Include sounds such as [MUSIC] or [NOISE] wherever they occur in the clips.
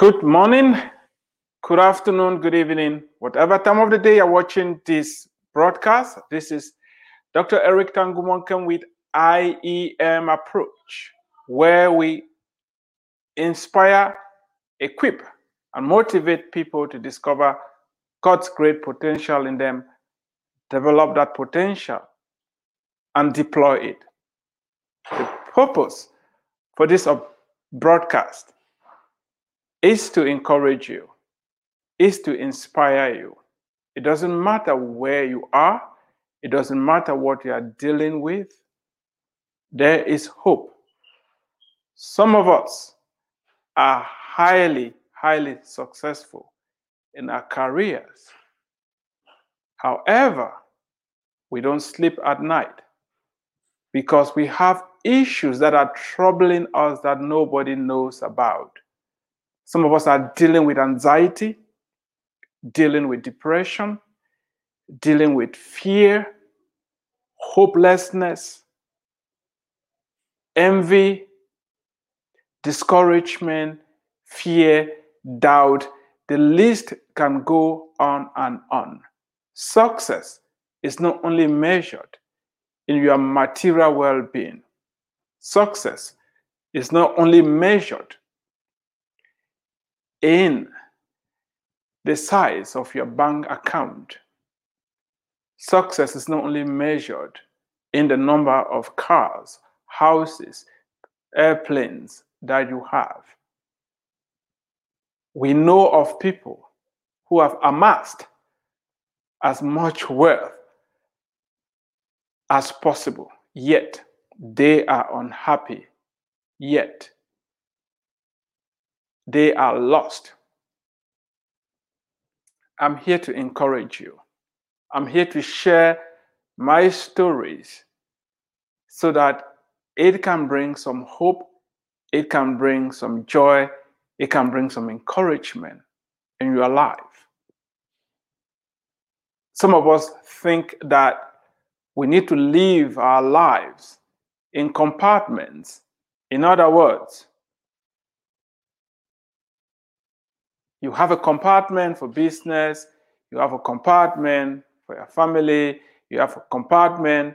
Good morning, good afternoon, good evening, whatever time of the day you're watching this broadcast. This is Dr. Eric Tangumonkem with IEM Approach, where we inspire, equip, and motivate people to discover God's great potential in them, develop that potential, and deploy it. The purpose for this broadcast is to encourage you, is to inspire you. It doesn't matter where you are, it doesn't matter what you are dealing with, there is hope. Some of us are highly, highly successful in our careers. However, we don't sleep at night because we have issues that are troubling us that nobody knows about. Some of us are dealing with anxiety, dealing with depression, dealing with fear, hopelessness, envy, discouragement, fear, doubt. The list can go on and on. Success is not only measured in your material well being, success is not only measured in the size of your bank account. Success is not only measured in the number of cars, houses, airplanes that you have. We know of people who have amassed as much wealth as possible, yet they are unhappy, yet they are lost. I'm here to encourage you. I'm here to share my stories so that it can bring some hope, it can bring some joy, it can bring some encouragement in your life. Some of us think that we need to live our lives in compartments. In other words, you have a compartment for business, you have a compartment for your family, you have a compartment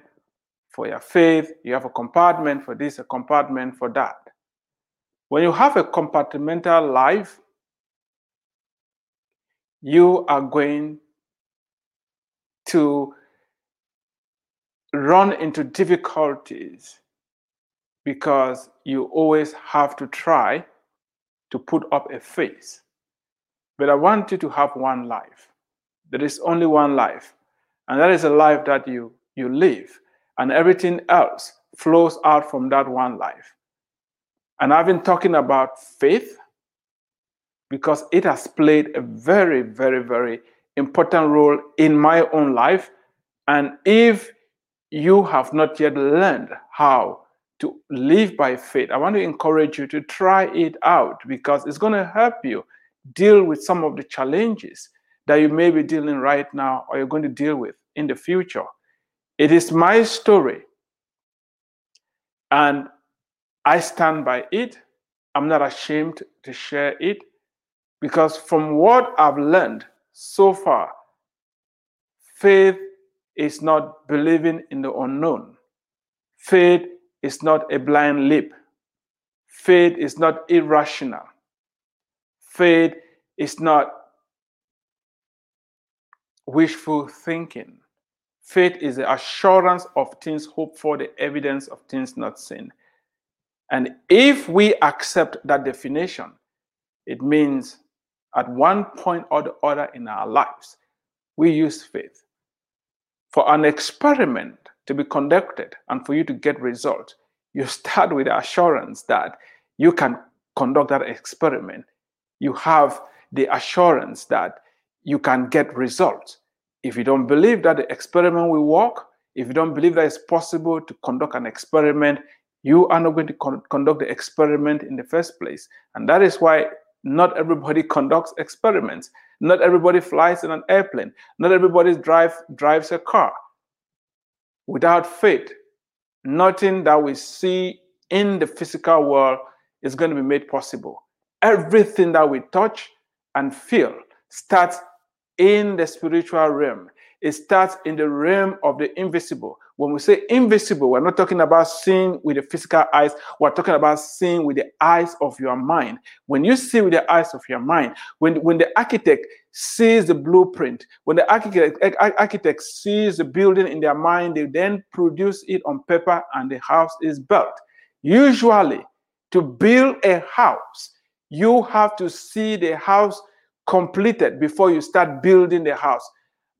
for your faith, you have a compartment for this, a compartment for that. When you have a compartmental life, you are going to run into difficulties because you always have to try to put up a face. But I want you to have one life. There is only one life. And that is a life that you, you live. And everything else flows out from that one life. And I've been talking about faith because it has played a very, very, very important role in my own life. And if you have not yet learned how to live by faith, I want to encourage you to try it out because it's going to help you deal with some of the challenges that you may be dealing right now or you're going to deal with in the future. It is my story. And I stand by it. I'm not ashamed to share it because from what I've learned so far, faith is not believing in the unknown. Faith is not a blind leap. Faith is not irrational. Faith is not wishful thinking. Faith is the assurance of things hoped for, the evidence of things not seen. And if we accept that definition, it means at one point or the other in our lives, we use faith. For an experiment to be conducted and for you to get results, you start with the assurance that you can conduct that experiment you have the assurance that you can get results. If you don't believe that the experiment will work, if you don't believe that it's possible to conduct an experiment, you are not going to con- conduct the experiment in the first place. And that is why not everybody [LAUGHS] conducts experiments. Not everybody flies in an airplane. Not everybody drive, drives a car. Without faith, nothing that we see in the physical world is going to be made possible Everything that we touch and feel starts in the spiritual realm. It starts in the realm of the invisible. When we say invisible, we're not talking about seeing with the physical eyes. We're talking about seeing with the eyes of your mind. When you see with the eyes of your mind, when, when the architect sees the blueprint, when the architect, architect sees the building in their mind, they then produce it on paper and the house is built. Usually, to build a house, you have to see the house completed before you start building the house.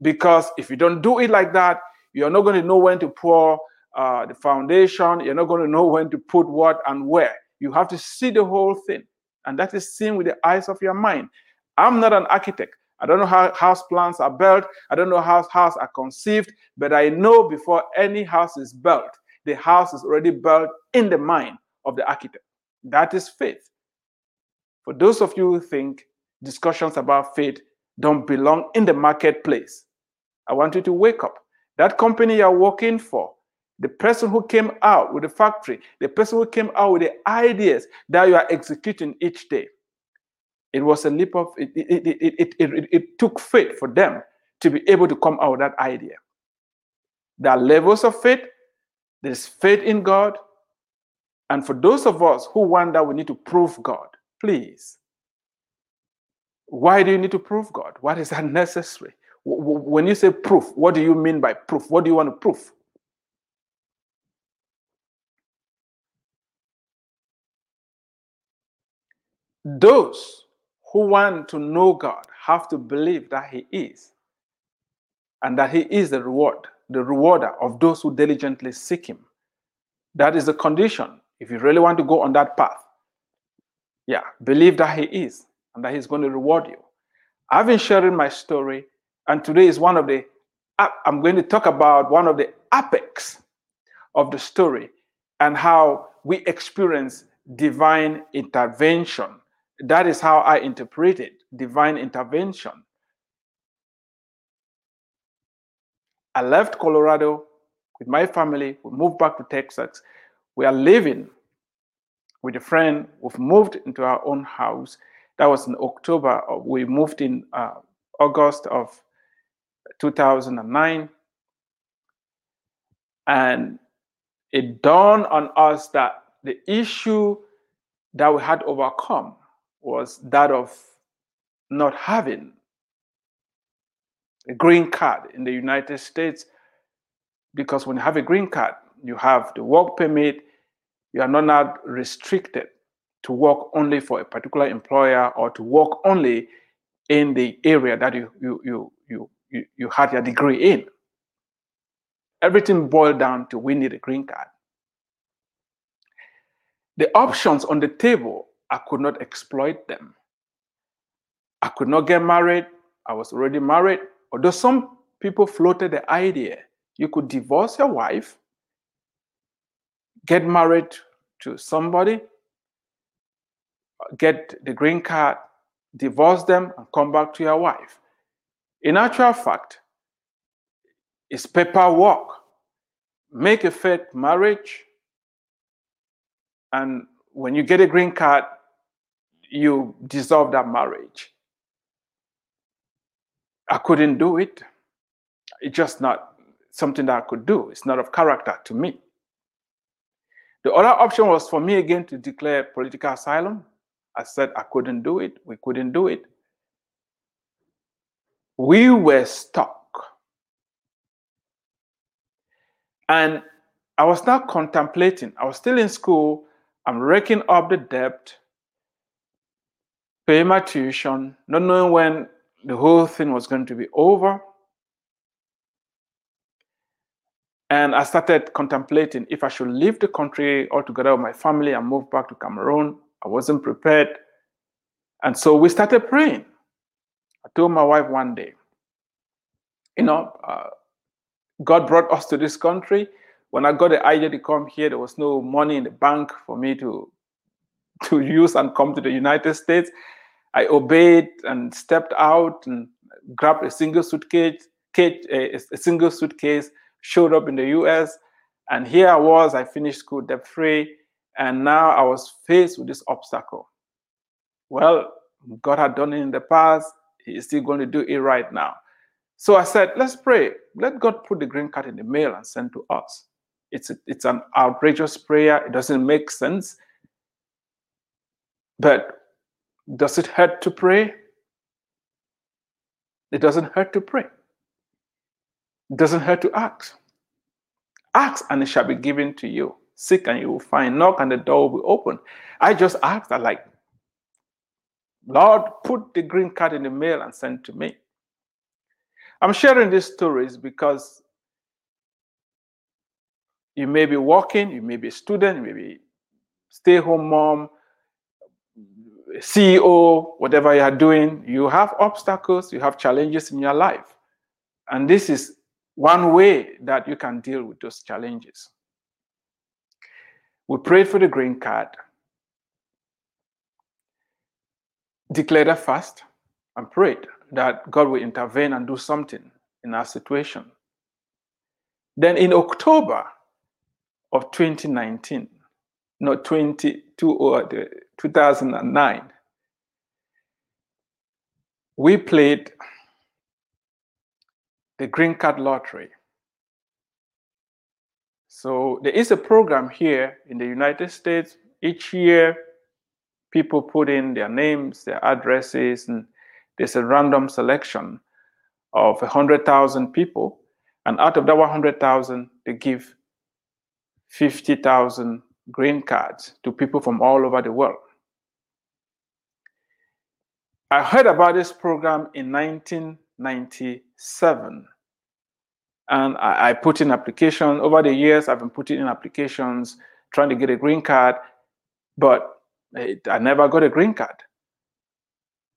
Because if you don't do it like that, you're not going to know when to pour uh, the foundation. You're not going to know when to put what and where. You have to see the whole thing. And that is seen with the eyes of your mind. I'm not an architect. I don't know how house plans are built. I don't know how houses are conceived, but I know before any house is built, the house is already built in the mind of the architect. That is faith. For those of you who think discussions about faith don't belong in the marketplace, I want you to wake up. That company you're working for, the person who came out with the factory, the person who came out with the ideas that you are executing each day, it was a leap of, it, it, it, it, took faith for them to be able to come out with that idea. There are levels of faith. There's faith in God. And for those of us who wonder we need to prove God, please. Why do you need to prove God? What is [LAUGHS] that necessary? When you say proof, what do you mean by proof? What do you want to prove? Those who want to know God have to believe that He is, and that He is the reward, the rewarder of those who diligently seek Him. That is the condition. If you really want to go on that path, yeah, believe that He is and that He's going to reward you. I've been sharing my story and today is one of the, I'm going to talk about one of the apex of the story and how we experience divine intervention. That is how I interpret it divine intervention. I left Colorado with my family. We moved back to Texas. We are living with a friend. We've moved into our own house. That was in October. We moved in uh, August of 2009. And it dawned on us that the issue that we had overcome was that of not having a green card in the United States. Because when you have a green card, you have the work permit, you are not now restricted to work only for a particular employer or to work only in the area that you, you, you, you you, you had your degree in. Everything boiled down to we need a green card. The options on the table, I could not exploit them. I could not get married. I was already married. Although some people floated the idea you could divorce your wife, get married to somebody, get the green card, divorce them, and come back to your wife. In actual fact, it's paperwork. Make a fake marriage, and when you get a green card, you dissolve that marriage. I couldn't do it. It's just not something that I could do. It's not of character to me. The other option was for me again to declare political asylum. I said I couldn't do it. We couldn't do it we were stuck. And I was not contemplating. I was still in school. I'm raking up the debt, paying my tuition, not knowing when the whole thing was going to be over. And I started contemplating if I should leave the country altogether with my family and move back to Cameroon. I wasn't prepared. And so we started praying. I told my wife one day, you know, uh, God brought us to this country. When I got the idea to come here, there was no money in the bank for me to [LAUGHS] to use and come to the United States. I obeyed and stepped out and grabbed a single suitcase, a, a single suitcase, showed up in the U.S. And here I was. I finished school debt free, and now I was faced with this obstacle. Well, God had done it in the past. He's still going to do it right now. So I said, let's pray. Let God put the green card in the mail and send to us. It's, a, it's an outrageous prayer. It doesn't make sense. But does it hurt to pray? It doesn't hurt to pray. Doesn't hurt to ask. Ask and it shall be given to you. Seek and you will find. Knock and the door will be open. I just asked, I like, Lord, put the green card in the mail and send to me. I'm sharing these stories because you may be working, you may be a student, you may be stay home mom, CEO, whatever you are doing, you have obstacles, you have challenges in your life. And this is one way that you can deal with those challenges. We prayed for the green card, declared a fast, and prayed that God will intervene and do something in our situation. Then in October of 2019, not 22 or uh, 2009, we played the green card lottery. So there is a program here in the United States. Each year, people put in their names, their addresses, and there's a random selection of 100,000 people. And out of that 100,000, they give 50,000 green cards to people from all over the world. I heard about this program in 1997. And I, I put in application over the years. I've been putting in applications trying to get a green card, but it, I never got a green card.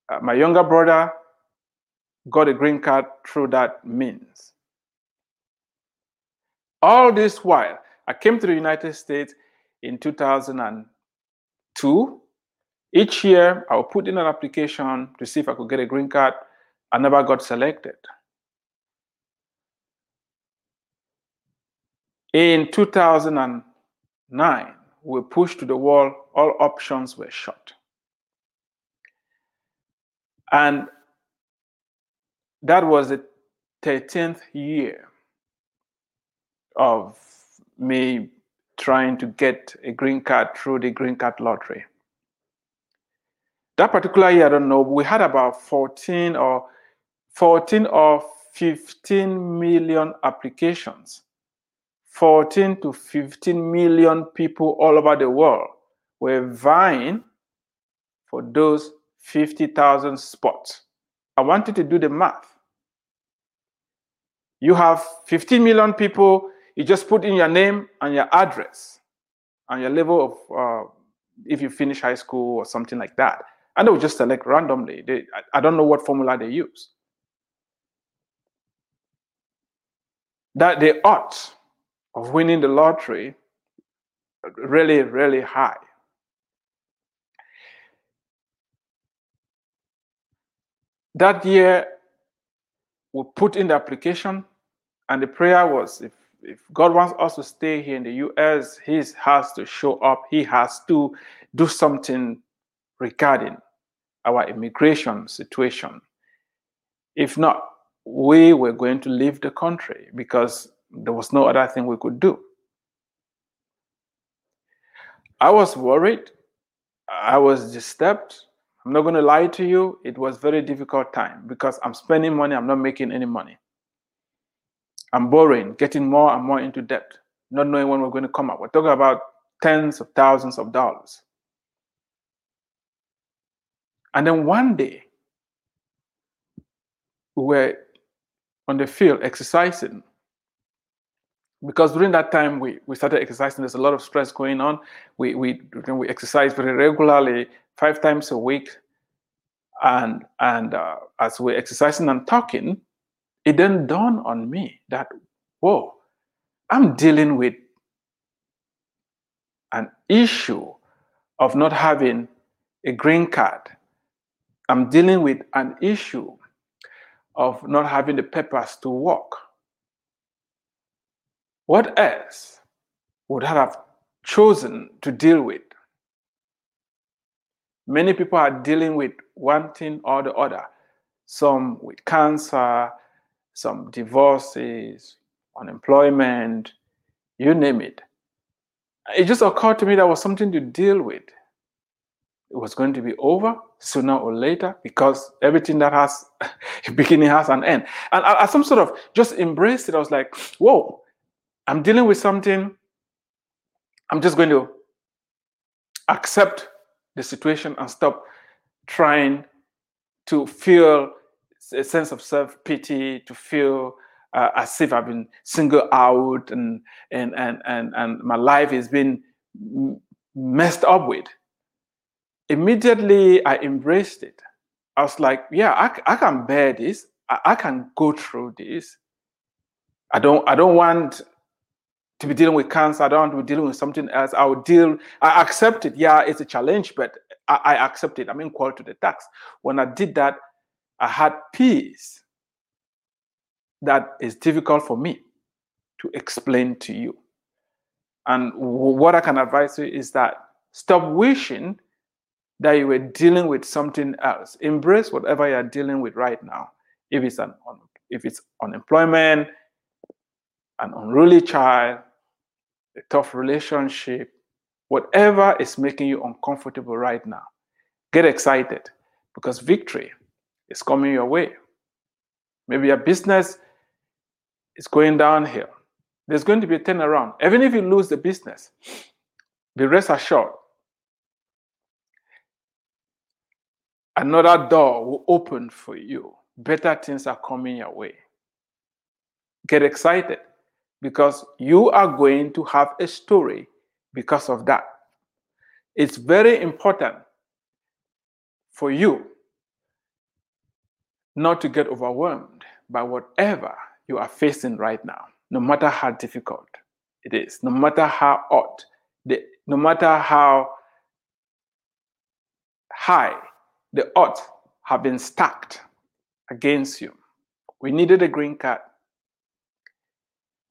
Uh, my younger brother got a green card through that means. All this while, I came to the United States in 2002. Each year, I would put in an application to see if I could get a green card. I never got selected. In 2009, we pushed to the wall, all options were shut. And that was the 13th year of me trying to get a green card through the green card lottery. That particular year, I don't know, we had about 14 or 14 or 15 million applications. 14 to 15 million people all over the world were vying for those 50,000 spots. I want you to do the math. You have 15 million people, you just put in your name and your address and your level of, uh, if you finish high school or something like that. And they will just select randomly. They, I don't know what formula they use. That the odds of winning the lottery really, really high. That year, we put in the application, and the prayer was if, if God wants us to stay here in the US, He has to show up, He has to do something regarding our immigration situation. If not, we were going to leave the country because there was no other thing we could do. I was worried. I was disturbed. I'm not going to lie to you. It was very difficult time because I'm spending money. I'm not making any money. I'm borrowing, getting more and more into debt, not knowing when we're going to come out. We're talking about tens of thousands of dollars. And then one day, we were on the field exercising. Because during that time, we, we started exercising. There's a lot of stress going on. We, we, we exercise very regularly, five times a week. And, and uh, as we're exercising and talking, it then dawned on me that, whoa, I'm dealing with an issue of not having a green card. I'm dealing with an issue of not having the papers to work. What else would I have chosen to deal with? Many people are dealing with one thing or the other. Some with cancer, some divorces, unemployment, you name it. It just occurred to me that was something to deal with. It was going to be over sooner or later because everything that has a [LAUGHS] beginning has an end. And I, I some sort of just embraced it. I was like, whoa, I'm dealing with something. I'm just going to accept the situation and stop trying to feel a sense of self pity, to feel uh, as if I've been singled out and and and and and my life has been messed up with. Immediately, I embraced it. I was like, yeah, I, I can bear this. I, I can go through this. I don't I don't want to be dealing with cancer. I don't want to be dealing with something else. I will deal. I accept it. Yeah, it's a challenge, but I, I accept it. I'm equal to the tax. When I did that, I had peace that is difficult for me to explain to you. And what I can advise you is that stop wishing that you were dealing with something else. Embrace whatever you're dealing with right now. If it's an if it's unemployment, an unruly child, a tough relationship, whatever is making you uncomfortable right now, get excited because victory is coming your way. Maybe your business is going downhill. There's going to be a turnaround. Even if you lose the business, be rest assured another door will open for you. Better things are coming your way. Get excited because you are going to have a story because of that. It's very important for you not to get overwhelmed by whatever you are facing right now, no matter how difficult it is, no matter how odd, no matter how high the odds have been stacked against you. We needed a green card.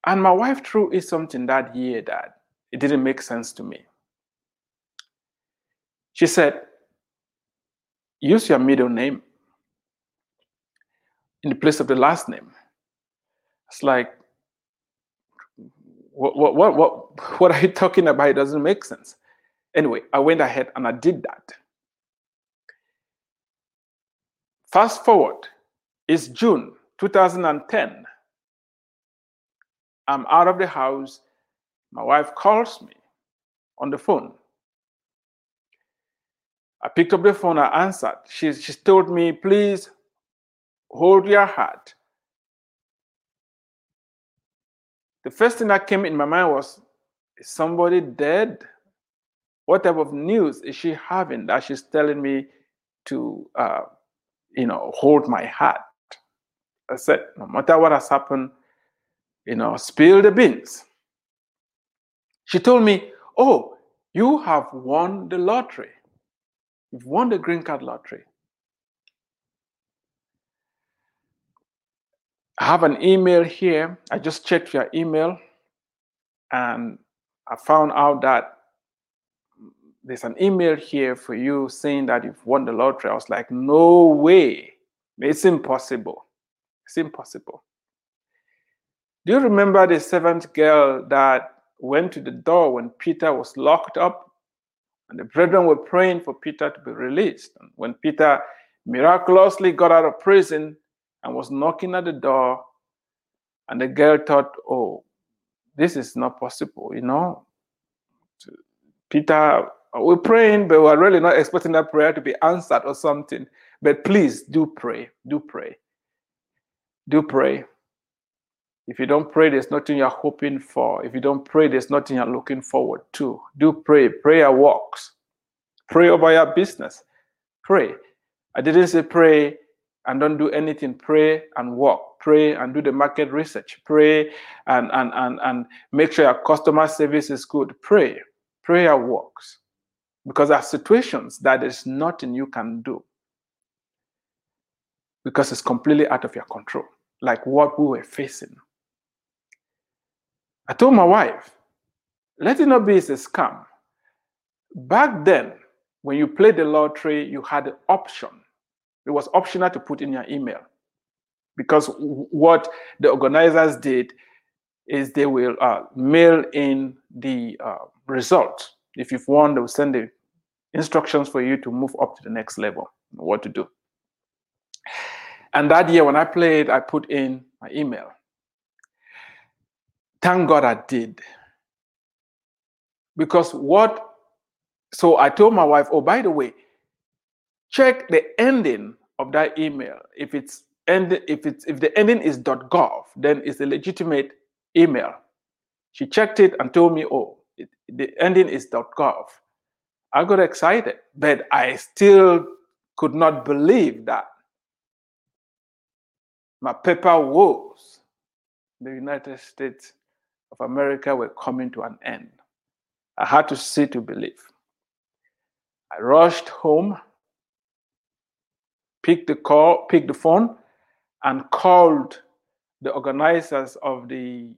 And my wife threw in something that year that it didn't make sense to me. She said, use your middle name in the place of the last name. It's like, what, what, what, what, [LAUGHS] what are you talking about? It doesn't make sense. Anyway, I went ahead and I did that. Fast forward, it's June 2010. I'm out of the house. My wife calls me on the phone. I picked up the phone, I answered. She, she told me, please hold your heart. The first thing that came in my mind was, is somebody dead? What type of news is she having that she's telling me to, uh, you know, hold my heart? I said, no matter what has happened, you know, spill the beans. She told me, oh, you have won the lottery. You've won the green card lottery. I have an email here. I just checked your email and I found out that there's an email here for you saying that you've won the lottery. I was like, no way. It's impossible. It's impossible. Do you remember the seventh girl that went to the door when Peter was locked up? And the brethren were praying for Peter to be released. And when Peter miraculously got out of prison, and was knocking at the door. And the girl thought, oh, this is not possible, you know. Peter, we're praying, but we're really not expecting that prayer to be answered or something. But please do pray. Do pray. Do pray. If you don't pray, there's nothing you're hoping for. If you don't pray, there's nothing you're looking forward to. Do pray. Prayer works. Pray over your business. Pray. I didn't say pray and don't do anything. Pray and walk. Pray and do the market research. Pray and, and, and, and make sure your customer service is good. Pray. Prayer works. Because there are situations that there's nothing you can do. Because it's completely out of your control, like what we were facing. I told my wife, let it not be a scam. Back then, when you played the lottery, you had an option. It was optional to put in your email because what the organizers did is they will uh, mail in the uh, result. If you've won, they will send the instructions for you to move up to the next level, what to do. And that year, when I played, I put in my email. Thank God I did. Because what, so I told my wife, oh, by the way, check the ending of that email. If it's end, if it's if the ending is .gov, then it's a legitimate email. She checked it and told me, oh, it, the ending is .gov. I got excited, but I still could not believe that my paper woes, the United States of America were coming to an end. I had to see to believe. I rushed home, picked the call, picked the phone, and called the organizers of the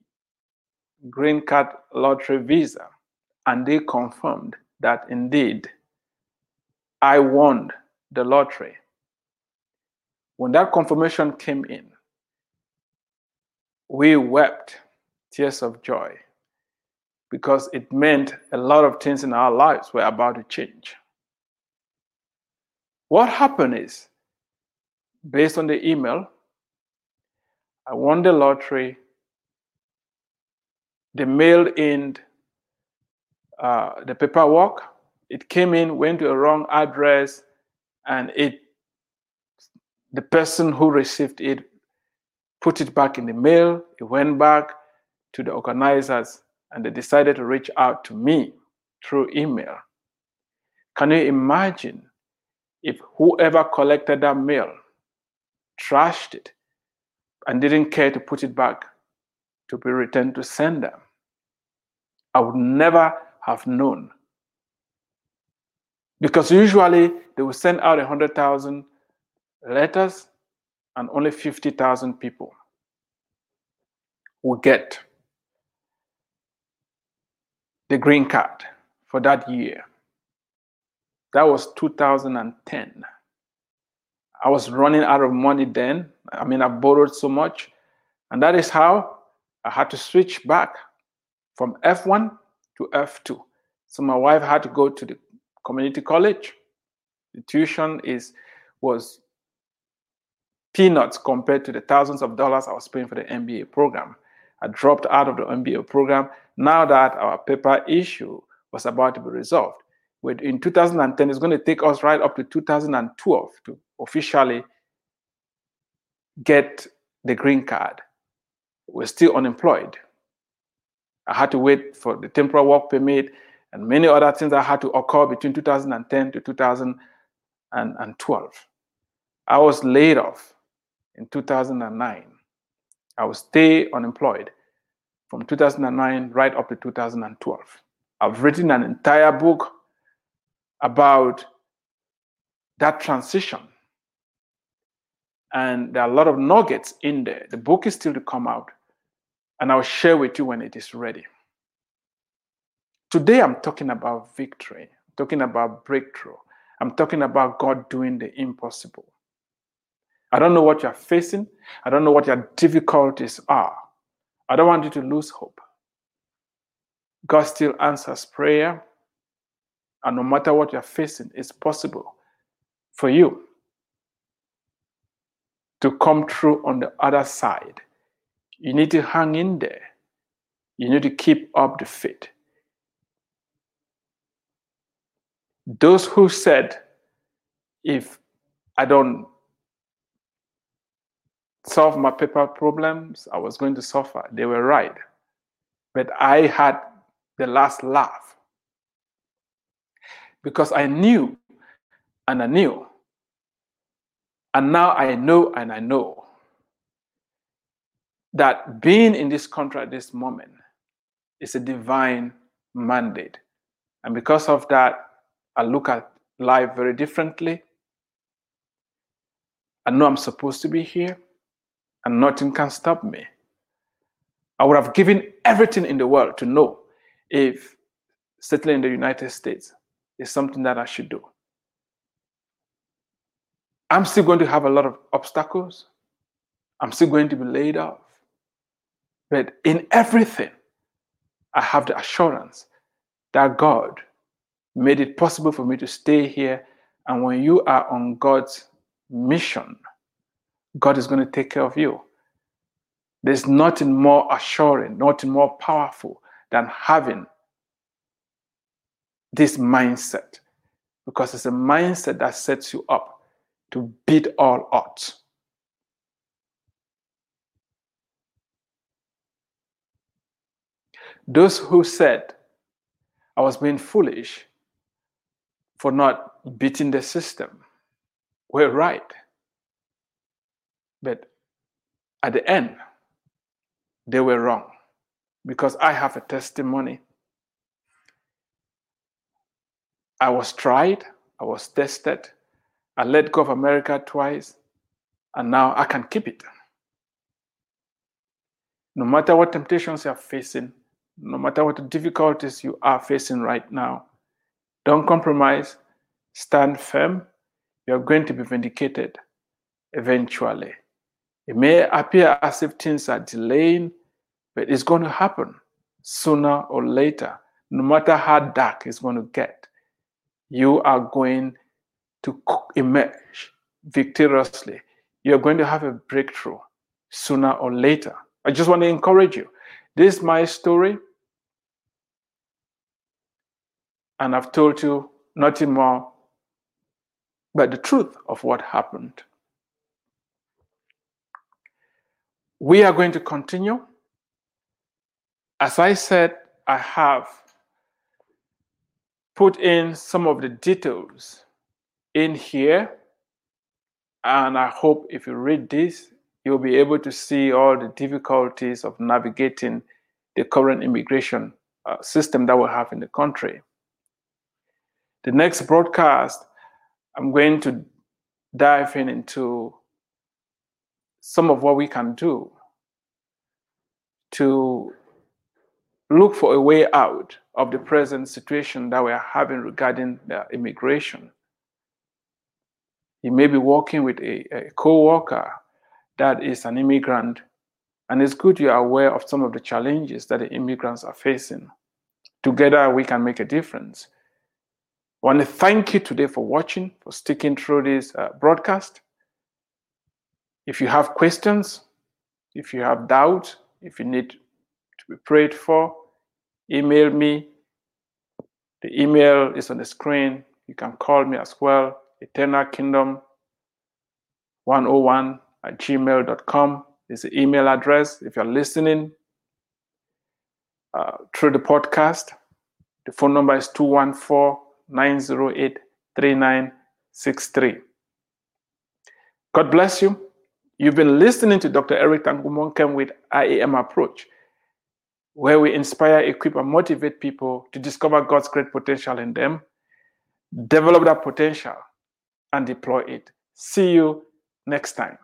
green card lottery visa, and they confirmed that indeed I won the lottery. When that confirmation came in, we wept tears of joy because it meant a lot of things in our lives were about to change. What happened is, based on the email, I won the lottery. They mailed in uh, the paperwork. It came in, went to a wrong address, and it the person who received it put it back in the mail. It went back to the organizers, and they decided to reach out to me through email. Can you imagine if whoever collected that mail trashed it and didn't care to put it back to be returned to sender, I would never have known. Because usually they will send out 100,000 letters and only 50,000 people will get the green card for that year. That was 2010. I was running out of money then. I mean, I borrowed so much. And that is how I had to switch back from F1 to F2. So my wife had to go to the community college. The tuition is was peanuts compared to the thousands of dollars I was paying for the MBA program. I dropped out of the MBA program now that our paper issue was about to be resolved. In 2010, it's going to take us right up to 2012 to officially get the green card. We're still unemployed. I had to wait for the temporary work permit and many other things that had to occur between 2010 to 2012. I was laid off in 2009. I was stay unemployed from 2009 right up to 2012. I've written an entire book about that transition. And there are a lot of nuggets in there. The book is still to come out, and I'll share with you when it is ready. Today, I'm talking about victory, I'm talking about breakthrough, I'm talking about God doing the impossible. I don't know what you're facing, I don't know what your difficulties are. I don't want you to lose hope. God still answers prayer, and no matter what you're facing, it's possible for you to come through on the other side. You need to hang in there. You need to keep up the faith. Those who said, if I don't solve my paper problems, I was going to suffer, they were right. But I had the last laugh because I knew and I knew. And now I know and I know that being in this country at this moment is a divine mandate. And because of that, I look at life very differently. I know I'm supposed to be here, and nothing can stop me. I would have given everything in the world to know if settling in the United States is something that I should do. I'm still going to have a lot of obstacles. I'm still going to be laid off. But in everything, I have the assurance that God made it possible for me to stay here. And when you are on God's mission, God is going to take care of you. There's nothing more assuring, nothing more powerful than having this mindset because it's a mindset that sets you up to beat all odds. Those who said I was being foolish for not beating the system were right. But at the end, they were wrong because I have a testimony. I was tried, I was tested, I let go of America twice, and now I can keep it. No matter what temptations you are facing, no matter what difficulties you are facing right now, don't compromise, stand firm. You're going to be vindicated eventually. It may appear as if things are delaying, but it's going to happen sooner or later. No matter how dark it's going to get, you are going to emerge victoriously. You're going to have a breakthrough sooner or later. I just want to encourage you. This is my story. And I've told you nothing more but the truth of what happened. We are going to continue. As I said, I have put in some of the details in here, and I hope if you read this, you'll be able to see all the difficulties of navigating the current immigration uh, system that we have in the country. The next broadcast, I'm going to dive in into some of what we can do to look for a way out of the present situation that we are having regarding the immigration. You may be working with a, a co-worker that is an immigrant, and it's good you are aware of some of the challenges that the immigrants are facing. Together, we can make a difference. I want to thank you today for watching, for sticking through this uh, broadcast. If you have questions, if you have doubts, if you need to be prayed for, email me. The email is on the screen. You can call me as well, Eternal Kingdom 101 at gmail.com is the email address. If you're listening uh, through the podcast, the phone number is 214 908 3963. God bless you. You've been listening to Dr. Eric Tangumonkem with IEM Approach, where we inspire, equip, and motivate people to discover God's great potential in them, develop that potential, and deploy it. See you next time.